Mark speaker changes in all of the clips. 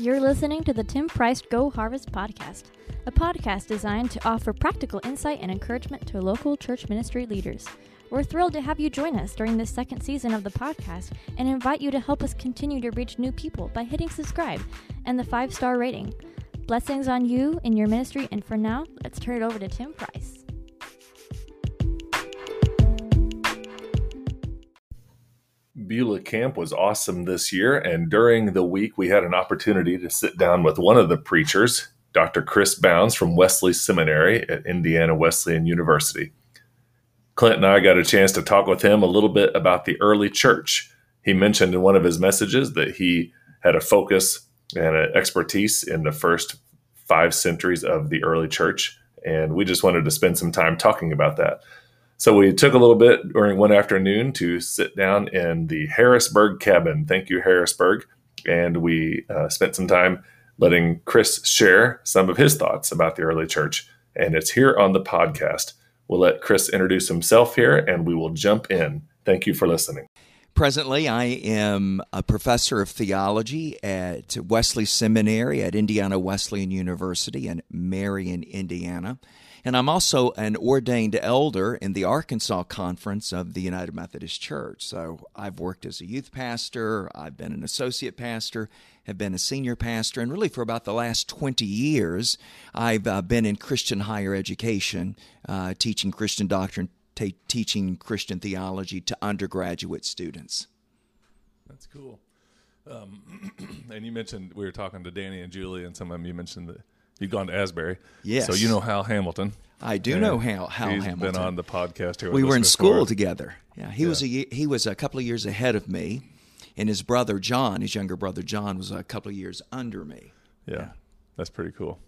Speaker 1: You're listening to the Tim Price Go Harvest podcast, a podcast designed to offer practical insight and encouragement to local church ministry leaders. We're thrilled to have you join us during this second season of the podcast and invite you to help us continue to reach new people by hitting subscribe and the five star rating. Blessings on you in your ministry, and for now, let's turn it over to Tim Price.
Speaker 2: Beulah Camp was awesome this year, and during the week, we had an opportunity to sit down with one of the preachers, Dr. Chris Bounds from Wesley Seminary at Indiana Wesleyan University. Clint and I got a chance to talk with him a little bit about the early church. He mentioned in one of his messages that he had a focus and an expertise in the first five centuries of the early church, and we just wanted to spend some time talking about that. So we took a little bit during one afternoon to sit down in the Harrisburg cabin. Thank you, Harrisburg. And we uh, spent some time letting Chris share some of his thoughts about the early church. And it's here on the podcast. We'll let Chris introduce himself here and we will jump in. Thank you for listening.
Speaker 3: Presently, I am a professor of theology at Wesley Seminary at Indiana Wesleyan University in Marion, Indiana. And I'm also an ordained elder in the Arkansas Conference of the United Methodist Church. So I've worked as a youth pastor, I've been an associate pastor, have been a senior pastor, and really for about the last 20 years, I've uh, been in Christian higher education, uh, teaching Christian doctrine, t- teaching Christian theology to undergraduate students.
Speaker 2: That's cool. Um, and you mentioned we were talking to Danny and Julie, and some of them you mentioned that You've gone to Asbury.
Speaker 3: Yes.
Speaker 2: So you know Hal Hamilton.
Speaker 3: I do know Hal, Hal
Speaker 2: he's
Speaker 3: Hamilton.
Speaker 2: been on the podcast here.
Speaker 3: we were in
Speaker 2: before.
Speaker 3: school together. Yeah, he yeah. was a he was a couple of years ahead of me, and his brother John, his younger brother John, was a couple of years under me.
Speaker 2: Yeah, yeah. that's pretty cool.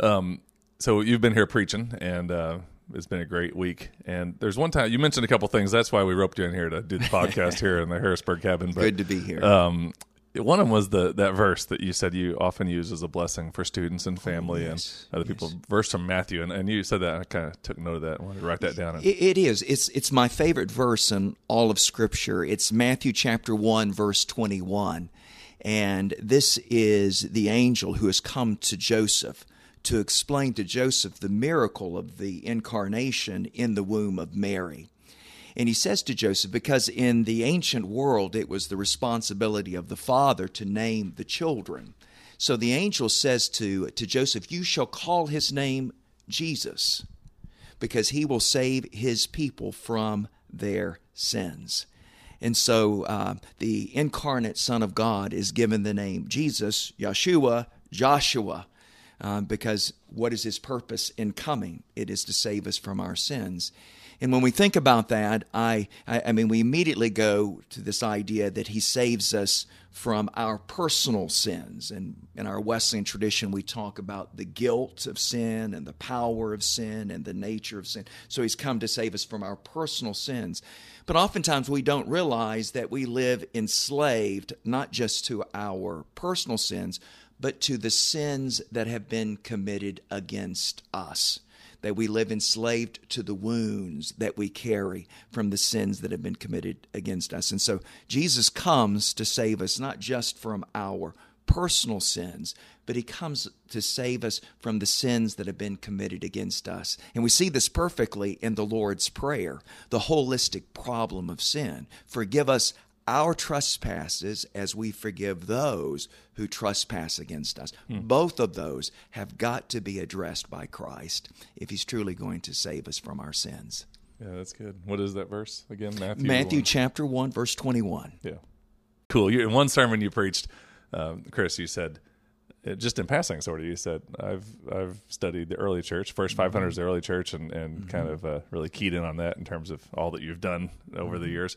Speaker 2: Um, so you've been here preaching, and uh, it's been a great week. And there's one time you mentioned a couple things. That's why we roped you in here to do the podcast here in the Harrisburg cabin.
Speaker 3: But, Good to be here.
Speaker 2: Um, one of them was the that verse that you said you often use as a blessing for students and oh, family oh, yes, and other yes. people. Verse from Matthew, and, and you said that. I kind of took note of that. I wanted to write that down.
Speaker 3: It, it is. It's it's my favorite verse in all of Scripture. It's Matthew chapter one, verse twenty one, and this is the angel who has come to Joseph to explain to Joseph the miracle of the incarnation in the womb of Mary. And he says to Joseph, because in the ancient world it was the responsibility of the father to name the children. So the angel says to, to Joseph, You shall call his name Jesus, because he will save his people from their sins. And so uh, the incarnate Son of God is given the name Jesus, Yeshua, Joshua, uh, because what is his purpose in coming? It is to save us from our sins. And when we think about that, I, I, I, mean, we immediately go to this idea that he saves us from our personal sins. And in our Wesleyan tradition, we talk about the guilt of sin and the power of sin and the nature of sin. So he's come to save us from our personal sins. But oftentimes we don't realize that we live enslaved not just to our personal sins, but to the sins that have been committed against us that we live enslaved to the wounds that we carry from the sins that have been committed against us. And so Jesus comes to save us not just from our personal sins, but he comes to save us from the sins that have been committed against us. And we see this perfectly in the Lord's Prayer, the holistic problem of sin. Forgive us our trespasses as we forgive those who trespass against us. Hmm. Both of those have got to be addressed by Christ if he's truly going to save us from our sins.
Speaker 2: Yeah, that's good. What is that verse again? Matthew.
Speaker 3: Matthew 1. chapter 1 verse 21.
Speaker 2: Yeah. Cool. You, in one sermon you preached um, Chris you said uh, just in passing, sort of, you said I've I've studied the early church, first 500s mm-hmm. the early church, and and mm-hmm. kind of uh, really keyed in on that in terms of all that you've done over mm-hmm. the years.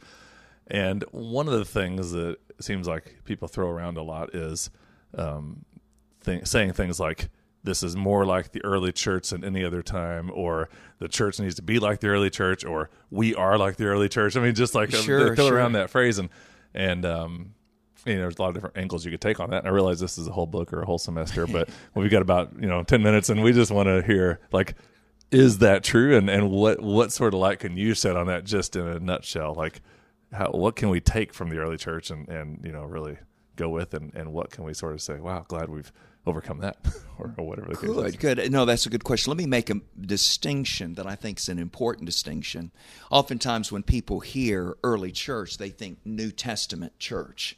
Speaker 2: And one of the things that seems like people throw around a lot is um, th- saying things like, this is more like the early church than any other time, or the church needs to be like the early church, or we are like the early church. I mean, just like
Speaker 3: sure,
Speaker 2: they throw
Speaker 3: sure.
Speaker 2: around that phrase, and and um, you know, there's a lot of different angles you could take on that. And I realize this is a whole book or a whole semester, but we've got about you know ten minutes, and we just want to hear like, is that true? And and what what sort of light can you shed on that, just in a nutshell? Like, how what can we take from the early church and and you know really go with, and, and what can we sort of say, wow, glad we've overcome that, or, or, whatever the
Speaker 3: case good,
Speaker 2: is.
Speaker 3: Good, No, that's a good question. Let me make a distinction that I think is an important distinction. Oftentimes, when people hear early church, they think New Testament church.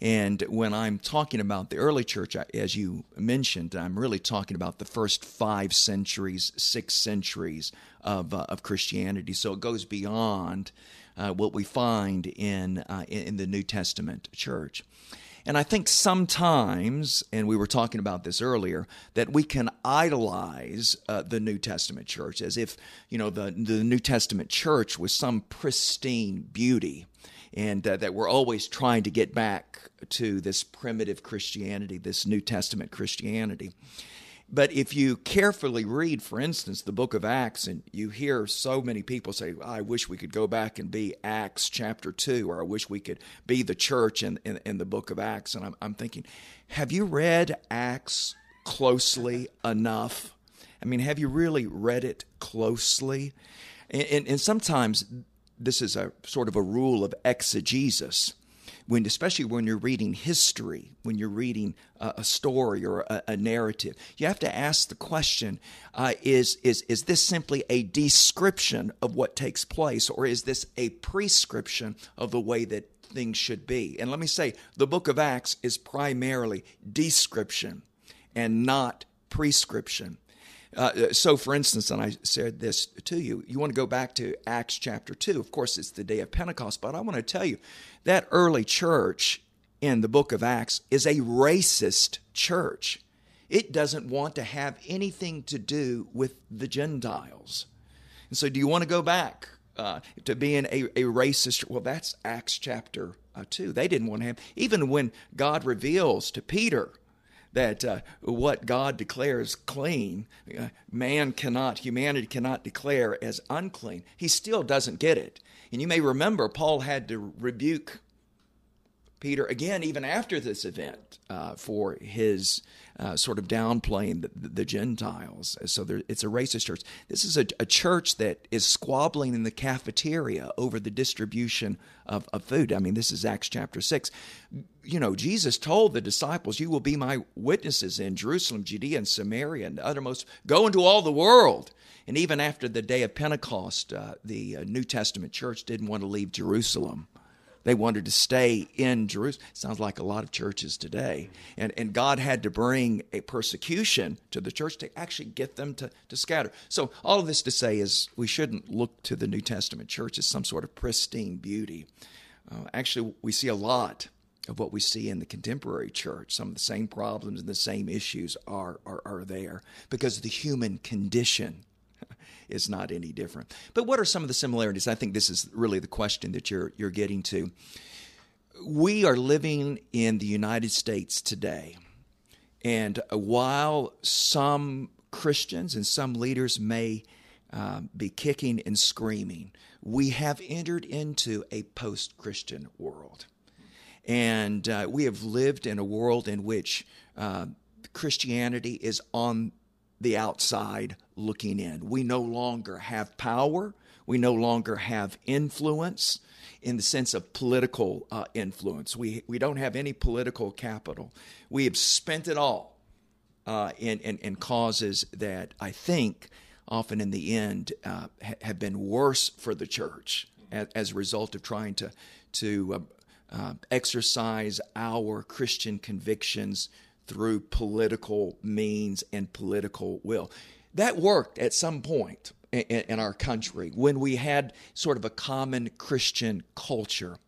Speaker 3: And when I'm talking about the early church, as you mentioned, I'm really talking about the first five centuries, six centuries of, uh, of Christianity. So it goes beyond uh, what we find in, uh, in the New Testament church. And I think sometimes, and we were talking about this earlier, that we can idolize uh, the New Testament church as if, you know, the, the New Testament church was some pristine beauty and uh, that we're always trying to get back to this primitive Christianity, this New Testament Christianity. But if you carefully read, for instance, the book of Acts, and you hear so many people say, I wish we could go back and be Acts chapter 2, or I wish we could be the church in, in, in the book of Acts. And I'm, I'm thinking, have you read Acts closely enough? I mean, have you really read it closely? And, and, and sometimes this is a sort of a rule of exegesis when especially when you're reading history when you're reading a, a story or a, a, narrative you have to ask the question uh, is is is this simply a description of what takes place or is this a prescription of the way that things should be? And let me say the book of acts is primarily description and not prescription uh, so, for instance, and I said this to you, you want to go back to Acts chapter 2. Of course, it's the day of Pentecost, but I want to tell you that early church in the book of Acts is a racist church. It doesn't want to have anything to do with the Gentiles. And so, do you want to go back uh, to being a, a racist? Well, that's Acts chapter uh, 2. They didn't want to have, even when God reveals to Peter, that uh, what God declares clean, uh, man cannot, humanity cannot declare as unclean. He still doesn't get it. And you may remember Paul had to rebuke Peter again, even after this event, uh, for his uh, sort of downplaying the, the Gentiles. So there, it's a racist church. This is a, a, church that is squabbling in the cafeteria over the distribution of, of food. I mean, this is Acts chapter 6. You know, Jesus told the disciples, You will be my witnesses in Jerusalem, Judea, and Samaria, and the uttermost. Go into all the world. And even after the day of Pentecost, uh, the uh, New Testament church didn't want to leave Jerusalem. They wanted to stay in Jerusalem. Sounds like a lot of churches today. And, and God had to bring a persecution to the church to actually get them to, to scatter. So, all of this to say is we shouldn't look to the New Testament church as some sort of pristine beauty. Uh, actually, we see a lot of what we see in the contemporary church. Some of the same problems and the same issues are, are, are there because of the human condition is not any different. But what are some of the similarities? I think this is really the question that you're you're getting to. We are living in the United States today, and while some Christians and some leaders may uh, be kicking and screaming, we have entered into a post Christian world. And uh, we have lived in a world in which uh, Christianity is on the outside looking in. We no longer have power. We no longer have influence in the sense of political uh, influence. We, we don't have any political capital. We have spent it all uh, in, in, in, causes that I think often in the end uh, ha- have been worse for the church as, as a result of trying to, to uh, uh, exercise our Christian convictions through political means and political will. That worked at some point in, in, our country when we had sort of a common Christian culture.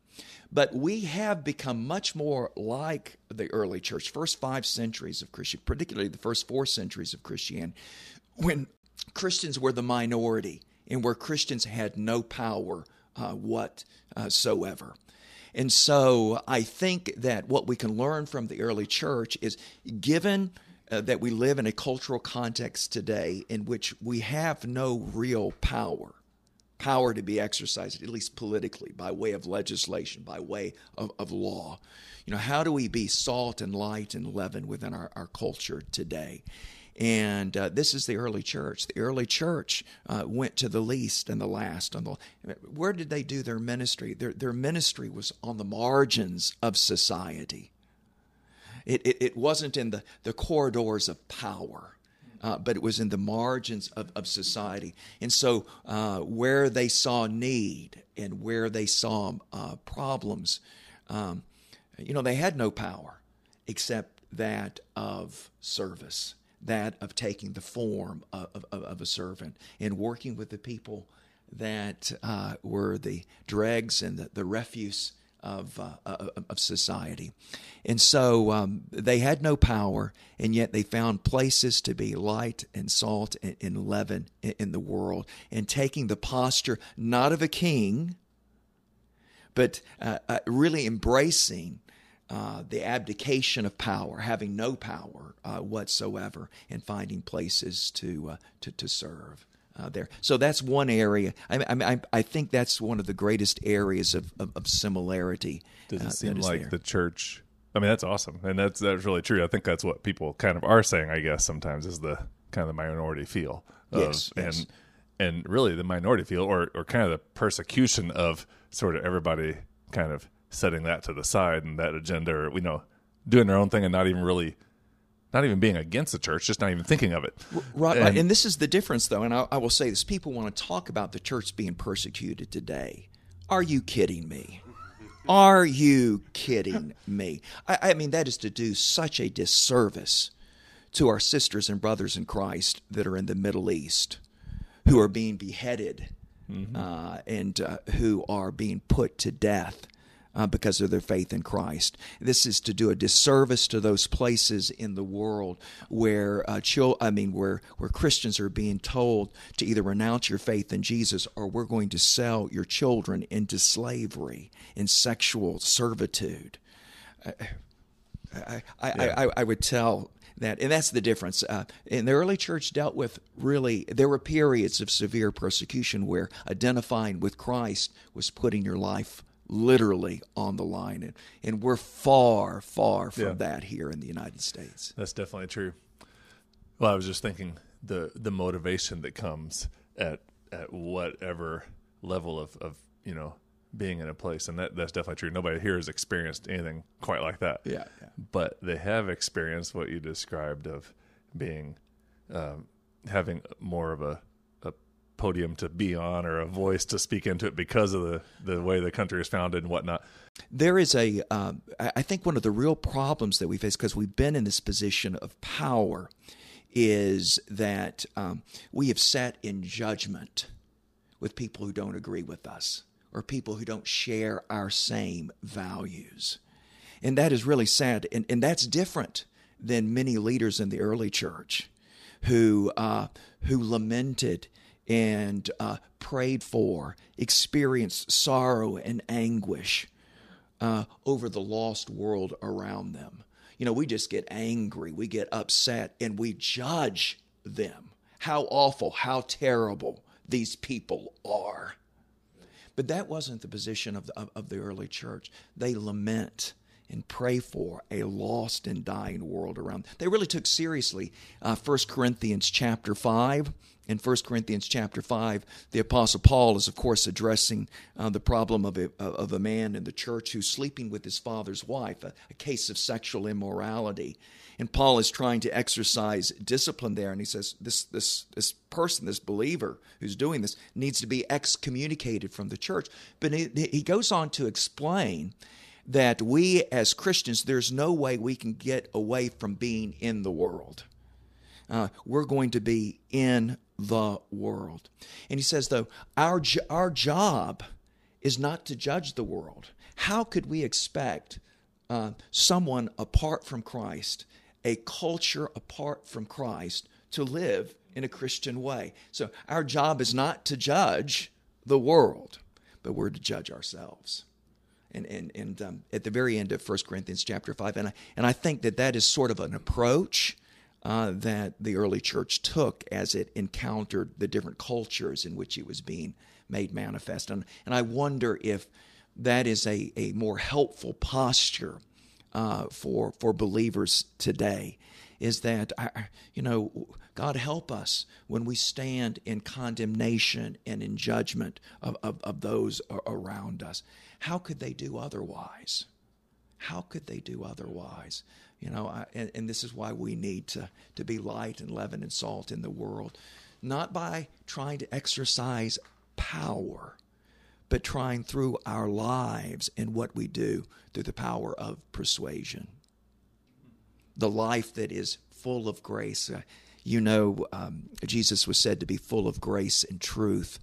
Speaker 3: But we have become much more like the early church, first five centuries of Christian, particularly the first four centuries of Christianity, when Christians were the minority and where Christians had no power uh, whatsoever. And so I think that what we can learn from the early church is given uh, that we live in a cultural context today in which we have no real power, power to be exercised, at least politically, by way of legislation, by way of, of law. You know, how do we be salt and light and leaven within our, our culture today? And uh, this is the early church. The early church uh, went to the least and the last. On the, where did they do their ministry? Their, their ministry was on the margins of society. It, it, it wasn't in the, the corridors of power. Uh, but it was in the margins of, of society. And so, uh, where they saw need and where they saw uh, problems, um, you know, they had no power except that of service, that of taking the form of, of, of a servant and working with the people that uh, were the dregs and the, the refuse of, uh, of society. And so um, they had no power, and yet they found places to be light and salt and, and leaven in, in the world, and taking the posture not of a king, but uh, uh, really embracing uh, the abdication of power, having no power uh, whatsoever, and finding places to uh, to, to serve. Uh, there, so that's one area. I, I, I think that's one of the greatest areas of, of, of similarity.
Speaker 2: Does it seem like there. the church? I mean, that's awesome, and that's that's really true. I think that's what people kind of are saying. I guess sometimes is the kind of the minority feel. Of,
Speaker 3: yes, yes.
Speaker 2: and and really the minority feel, or or kind of the persecution of sort of everybody kind of setting that to the side and that agenda, or you know, doing their own thing and not even really, not even being against the church, just not even thinking of it.
Speaker 3: Right, and, and this is the difference, though. And I, I will say this: people want to talk about the church being persecuted today. Are you kidding me? Are you kidding me? I, I, mean, that is to do such a disservice to our sisters and brothers in Christ that are in the Middle East who are being beheaded mm-hmm. uh, and uh, who are being put to death uh, because of their faith in Christ. This is to do a disservice to those places in the world where uh, chil- I mean where where Christians are being told to either renounce your faith in Jesus or we're going to sell your children into slavery in sexual servitude. I, I, I, yeah. I, I would tell that, and that's the difference. Uh, and the early church dealt with really, there were periods of severe persecution where identifying with Christ was putting your life literally on the line. And, and we're far, far from yeah. that here in the United States.
Speaker 2: That's definitely true. Well, I was just thinking the the motivation that comes at at whatever level of, of you know being in a place, and that that's definitely true. Nobody here has experienced anything quite like that.
Speaker 3: Yeah, yeah.
Speaker 2: but they have experienced what you described of being um, having more of a podium to be on or a voice to speak into it because of the, the way the country is founded and whatnot.
Speaker 3: There is a, um, I think one of the real problems that we face because we've been in this position of power is that um, we have sat in judgment with people who don't agree with us or people who don't share our same values. And that is really sad. And, and that's different than many leaders in the early church who, uh, who lamented and uh, prayed for, experienced sorrow and anguish uh, over the lost world around them. You know, we just get angry, we get upset, and we judge them. How awful, how terrible these people are. But that wasn't the position of the, of, of the early church. They lament and pray for a lost and dying world around. They really took seriously uh, 1 Corinthians chapter 5 in 1 Corinthians chapter 5, the Apostle Paul is, of course, addressing uh, the problem of a, of a man in the church who's sleeping with his father's wife, a, a case of sexual immorality. And Paul is trying to exercise discipline there, and he says this, this, this person, this believer who's doing this, needs to be excommunicated from the church. But he, he goes on to explain that we as Christians, there's no way we can get away from being in the world. Uh, we're going to be in the world. And he says, though, our, our job is not to judge the world. How could we expect uh, someone apart from Christ, a culture apart from Christ, to live in a Christian way? So our job is not to judge the world, but we're to judge ourselves. And, and, and um, at the very end of 1 Corinthians chapter 5, and I, and I think that that is sort of an approach uh, that the early church took as it encountered the different cultures in which it was being made manifest. And, and I wonder if that is a, a more helpful posture uh, for, for believers today. Is that, you know, God help us when we stand in condemnation and in judgment of, of, of those around us. How could they do otherwise? How could they do otherwise? You know, I, and, and this is why we need to, to be light and leaven and salt in the world, not by trying to exercise power, but trying through our lives and what we do through the power of persuasion. The life that is full of grace. Uh, you know, um, Jesus was said to be full of grace and truth.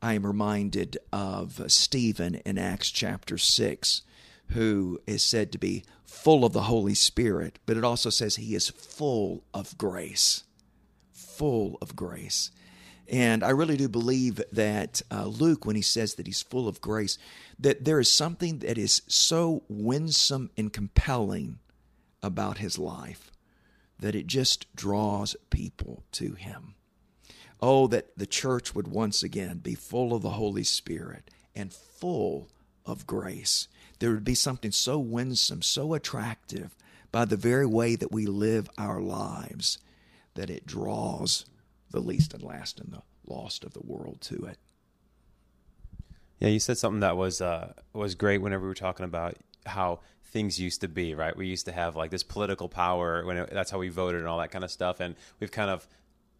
Speaker 3: I am reminded of Stephen in Acts chapter 6 who is said to be full of the Holy Spirit, but it also says he is full of grace. Full of grace. And I really do believe that uh, Luke, when he says that he's full of grace, that there is something that is so winsome and compelling about his life that it just draws people to him. Oh, that the church would once again be full of the Holy Spirit and full of grace there would be something so winsome, so attractive by the very way that we live our lives that it draws the least and last and the lost of the world to it.
Speaker 4: Yeah, you said something that was uh, was great whenever we were talking about how things used to be, right? We used to have like this political power when it, that's how we voted and all that kind of stuff, and we've kind of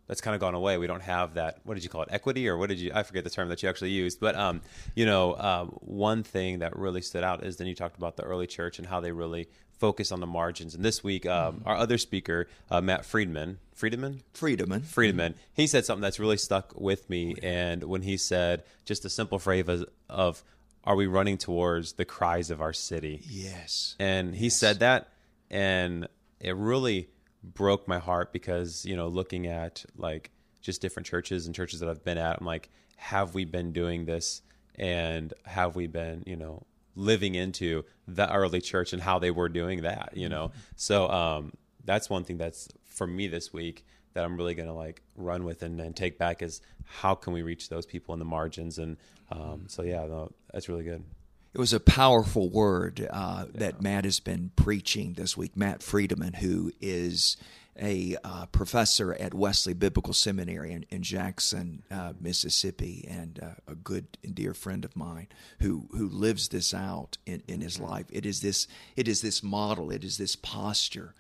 Speaker 4: that's kind of gone away. We don't have that. What did you call it? Equity, or what did you? I forget the term that you actually used. But um, you know, um, one thing that really stood out is then you talked about the early church and how they really focus on the margins. And this week, um, mm-hmm. our other speaker, uh, Matt Friedman, Friedman,
Speaker 3: Friedeman,
Speaker 4: Friedeman, he said something that's really stuck with me. And when he said just a simple phrase of, of "Are we running towards the cries of our city?"
Speaker 3: Yes.
Speaker 4: And he yes. said that, and it really broke my heart because you know looking at like just different churches and churches that I've been at, I'm like, have we been doing this? And have we been you know living into the early church and how they were doing that you know? Mm-hmm. so um, that's one thing that's for me this week that I'm really gonna like run with and, and take back is how can we reach those people in the margins and um, so yeah no, that's really good
Speaker 3: it was a powerful word uh, yeah. that Matt has been preaching this week. Matt Friedeman, who is a uh, professor at Wesley Biblical Seminary in, in Jackson, uh, Mississippi, and uh, a good and dear friend of mine who who lives this out in, in his life. It is this it is this model. It is this posture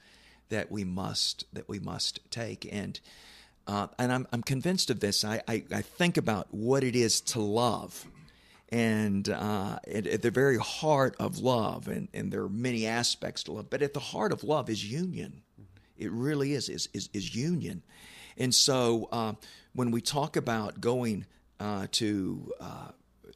Speaker 3: that we must that we must take and. Uh, and I'm, I'm convinced of this. I, I, I think about what it is to love and uh, at, at, the very heart of love, and, and there are many aspects to love, but at the heart of love is union. It really is is is, is union, and so uh, when we talk about going uh, to uh,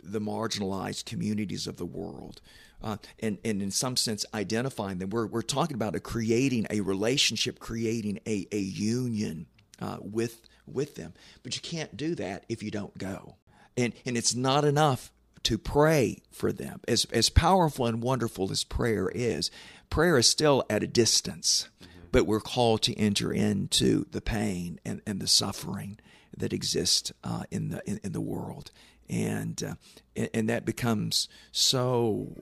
Speaker 3: the marginalized communities of the world. Uh, and, and in some sense identifying them. We're, we're talking about a creating a relationship, creating a, a union uh, with with them. But you can't do that if you don't go. And and it's not enough to pray for them. As, as powerful and wonderful as prayer is, prayer is still at a distance, but we're called to enter into the pain and, and the suffering that exists uh, in, the, in, in, the world. And, uh, and, and that becomes so,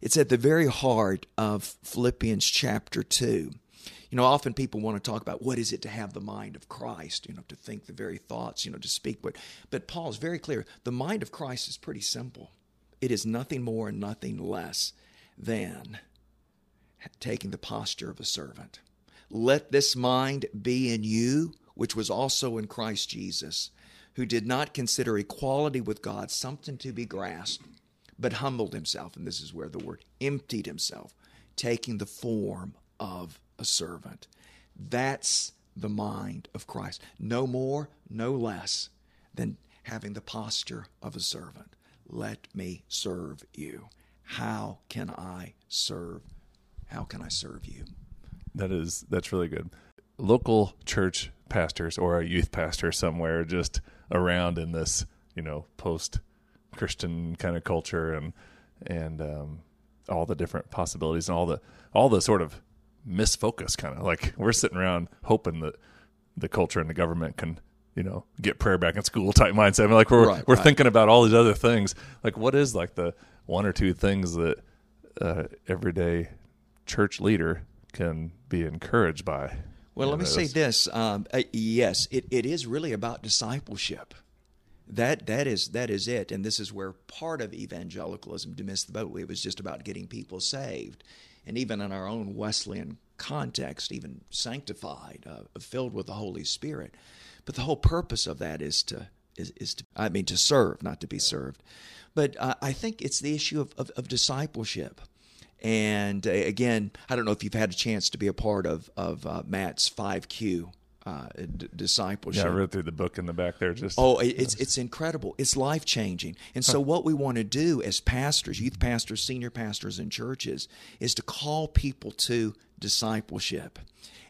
Speaker 3: it's at the very heart of Philippians chapter 2 you know, often people want to talk about what is it to have the mind of Christ, you know, to think the very thoughts, you know, to speak. But, but Paul is very clear. The mind of Christ is pretty simple. It is nothing more and nothing less than taking the posture of a servant. Let this mind be in you, which was also in Christ Jesus, who did not consider equality with God something to be grasped, but humbled himself. And this is where the word emptied himself, taking the form of a servant. That's the mind of Christ. No more, no less than having the posture of a servant. Let me serve you. How can I serve? How can I serve you?
Speaker 2: That is that's really good. Local church pastors or a youth pastor somewhere just around in this, you know, post Christian kind of culture and and um, all the different possibilities and all the all the sort of misfocus kind of like we're sitting around hoping that the culture and the government can you know get prayer back in school type mindset. I mean, like we're right, we're right. thinking about all these other things. Like what is like the one or two things that uh, everyday church leader can be encouraged by?
Speaker 3: Well let me say this um, uh, yes it, it is really about discipleship. That that is that is it, and this is where part of evangelicalism to miss the boat. It was just about getting people saved, and even in our own Wesleyan context, even sanctified, uh, filled with the Holy Spirit. But the whole purpose of that is to is, is to I mean to serve, not to be served. But uh, I think it's the issue of, of, of discipleship. And uh, again, I don't know if you've had a chance to be a part of of uh, Matt's five Q uh, d- discipleship.
Speaker 2: Yeah, I read through the book in the back there. Just
Speaker 3: oh, it's it's incredible. It's life changing. And so, what we want to do as pastors, youth pastors, senior pastors in churches, is to call people to discipleship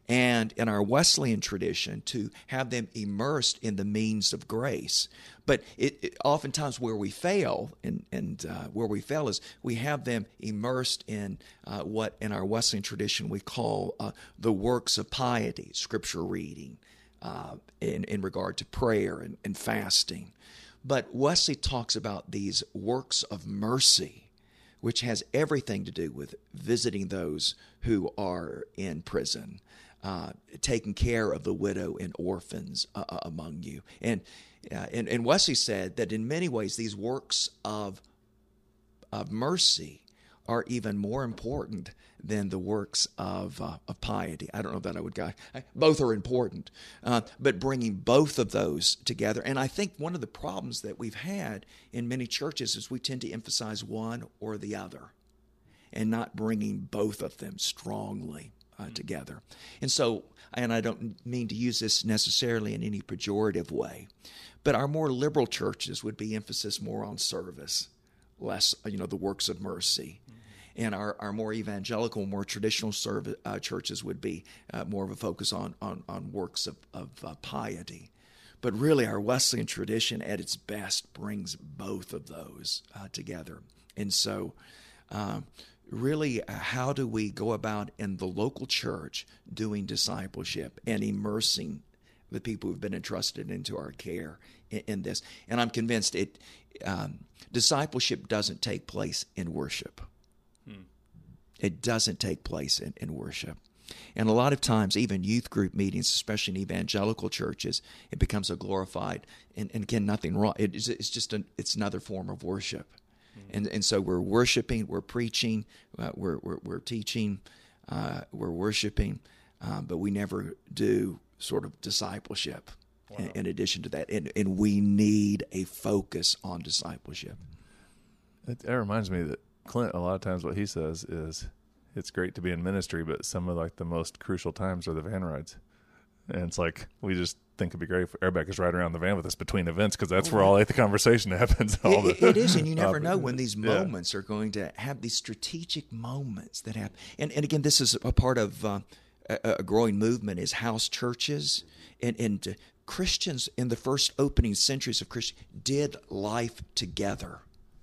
Speaker 3: and in our Wesleyan tradition to have them immersed in the means of grace. But it, it oftentimes where we fail, and, and uh, where we fail is we have them immersed in uh, what in our Wesleyan tradition we call uh, the works of piety, scripture reading, uh, in, in regard to prayer and, and fasting. But Wesley talks about these works of mercy which has everything to do with visiting those who are in prison, uh, taking care of the widow and orphans uh, uh, among you. And, uh, and, and Wesley said that in many ways, these works of, of mercy are even more important than the works of, uh, of piety. I don't know that I would go. Both are important, uh, but bringing both of those together. And I think one of the problems that we've had in many churches is we tend to emphasize one or the other and not bringing both of them strongly uh, together. And so, and I don't mean to use this necessarily in any pejorative way, but our more liberal churches would be emphasis more on service, less, you know, the works of mercy. Mm-hmm. And our, our more evangelical, more traditional service, uh, churches would be uh, more of a focus on, on, on works of, of uh, piety. But really, our Wesleyan tradition at its best brings both of those uh, together. And so, um, really uh, how do we go about in the local church doing discipleship and immersing the people who've been entrusted into our care in, in this and i'm convinced it um, discipleship doesn't take place in worship hmm. it doesn't take place in, in worship and a lot of times, even youth group meetings, especially in evangelical churches, it becomes a glorified and, and again, nothing wrong. It, it's, it's just an, it's another form of worship. And, and so we're worshiping, we're preaching, uh, we're, we're, we're, teaching, uh, we're worshiping, uh, but we never do sort of discipleship wow. in, in, addition to that. And, and we need a focus on discipleship.
Speaker 2: It, that reminds me that Clint, a lot of times what he says is it's great to be in ministry, but some of like the most crucial times are the van rides. And it's like we just think it'd be great if everybody could ride around the van with us between events because that's where all like, the conversation happens. All
Speaker 3: it, the, it is, and you never uh, know when these moments yeah. are going to have these strategic moments that happen. And and again, this is a part of uh, a, a, growing movement is house churches and and uh, Christians in the first opening centuries of Christian did life together.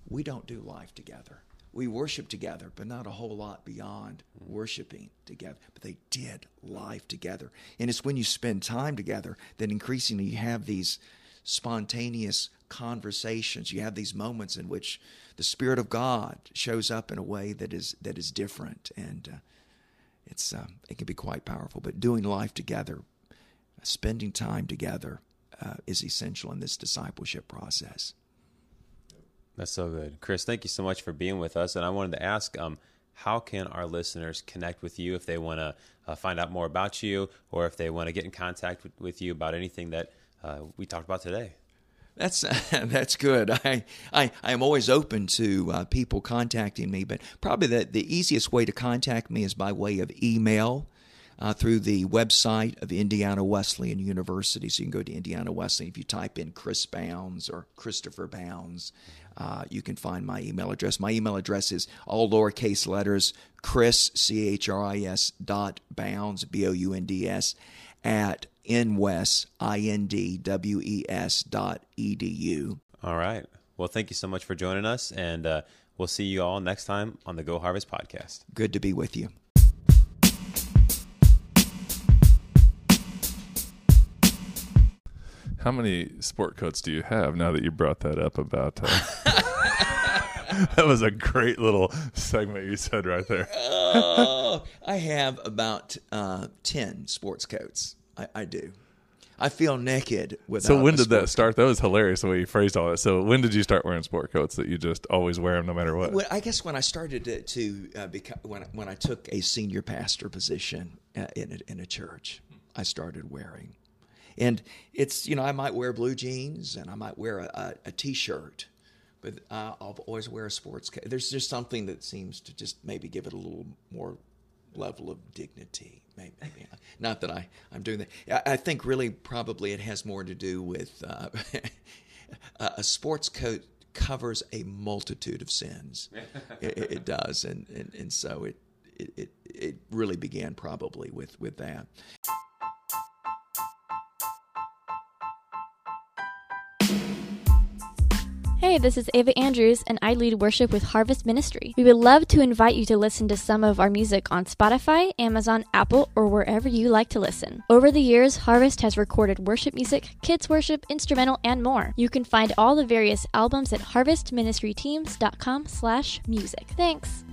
Speaker 3: We don't do life together we worship together, but not a whole lot beyond worshiping together. But they did life together. And it's when you spend time together that increasingly you have these spontaneous conversations. You have these moments in which the Spirit of God shows up in a way that is that is different, and uh, it's uh, it can be quite powerful. But doing life together, spending time together, uh, is essential in this discipleship process.
Speaker 4: That's so good. Chris, thank you so much for being with us. And I wanted to ask, um, how can our listeners connect with you if they want to uh, find out more about you or if they want to get in contact with, with you about anything that uh, we talked about today?
Speaker 3: That's that's good. I I am always open to uh, people contacting me, but probably the the easiest way to contact me is by way of email uh, through the website of Indiana Wesleyan University. So you can go to Indiana Wesleyan. If you type in Chris Bounds or Christopher Bounds, uh, you can find my email address. My email address is all lowercase letters Chris, C H R I S dot Bounds, B O U N D S, at indwes, I N D W E S dot edu.
Speaker 4: All right. Well, thank you so much for joining us, and uh, we'll see you all next time on the Go Harvest podcast.
Speaker 3: Good to be with you.
Speaker 2: How many sport coats do you have now that you brought that up about? Uh, that was a great little segment you said right there.
Speaker 3: oh, I have about uh, 10 sports coats. I, I do. I feel naked without.
Speaker 5: So when did that start? That was hilarious the way you phrased all that. So when did you start wearing sport coats that you just always wear them no matter what?
Speaker 3: Well, I guess when I started to, to uh, become when when I took a senior pastor position uh, in a, in a church, I started wearing, and it's you know I might wear blue jeans and I might wear a, a, a t-shirt, but uh, I'll always wear a sports. Ca- There's just something that seems to just maybe give it a little more level of dignity. Maybe not that I I'm doing that. I, I think really probably it has more to do with uh, a a sports coat covers a multitude of sins. it, it- does, and, and and so it. It, it, it really began probably with, with that.
Speaker 1: This is Ava Andrews, and I lead worship with Harvest Ministry. We would love to invite you to listen to some of our music on Spotify, Amazon, Apple, or wherever you like to listen. Over the years, Harvest has recorded worship music, kids worship, instrumental, and more. You can find all the various albums at harvestministryteams.com slash music. Thanks.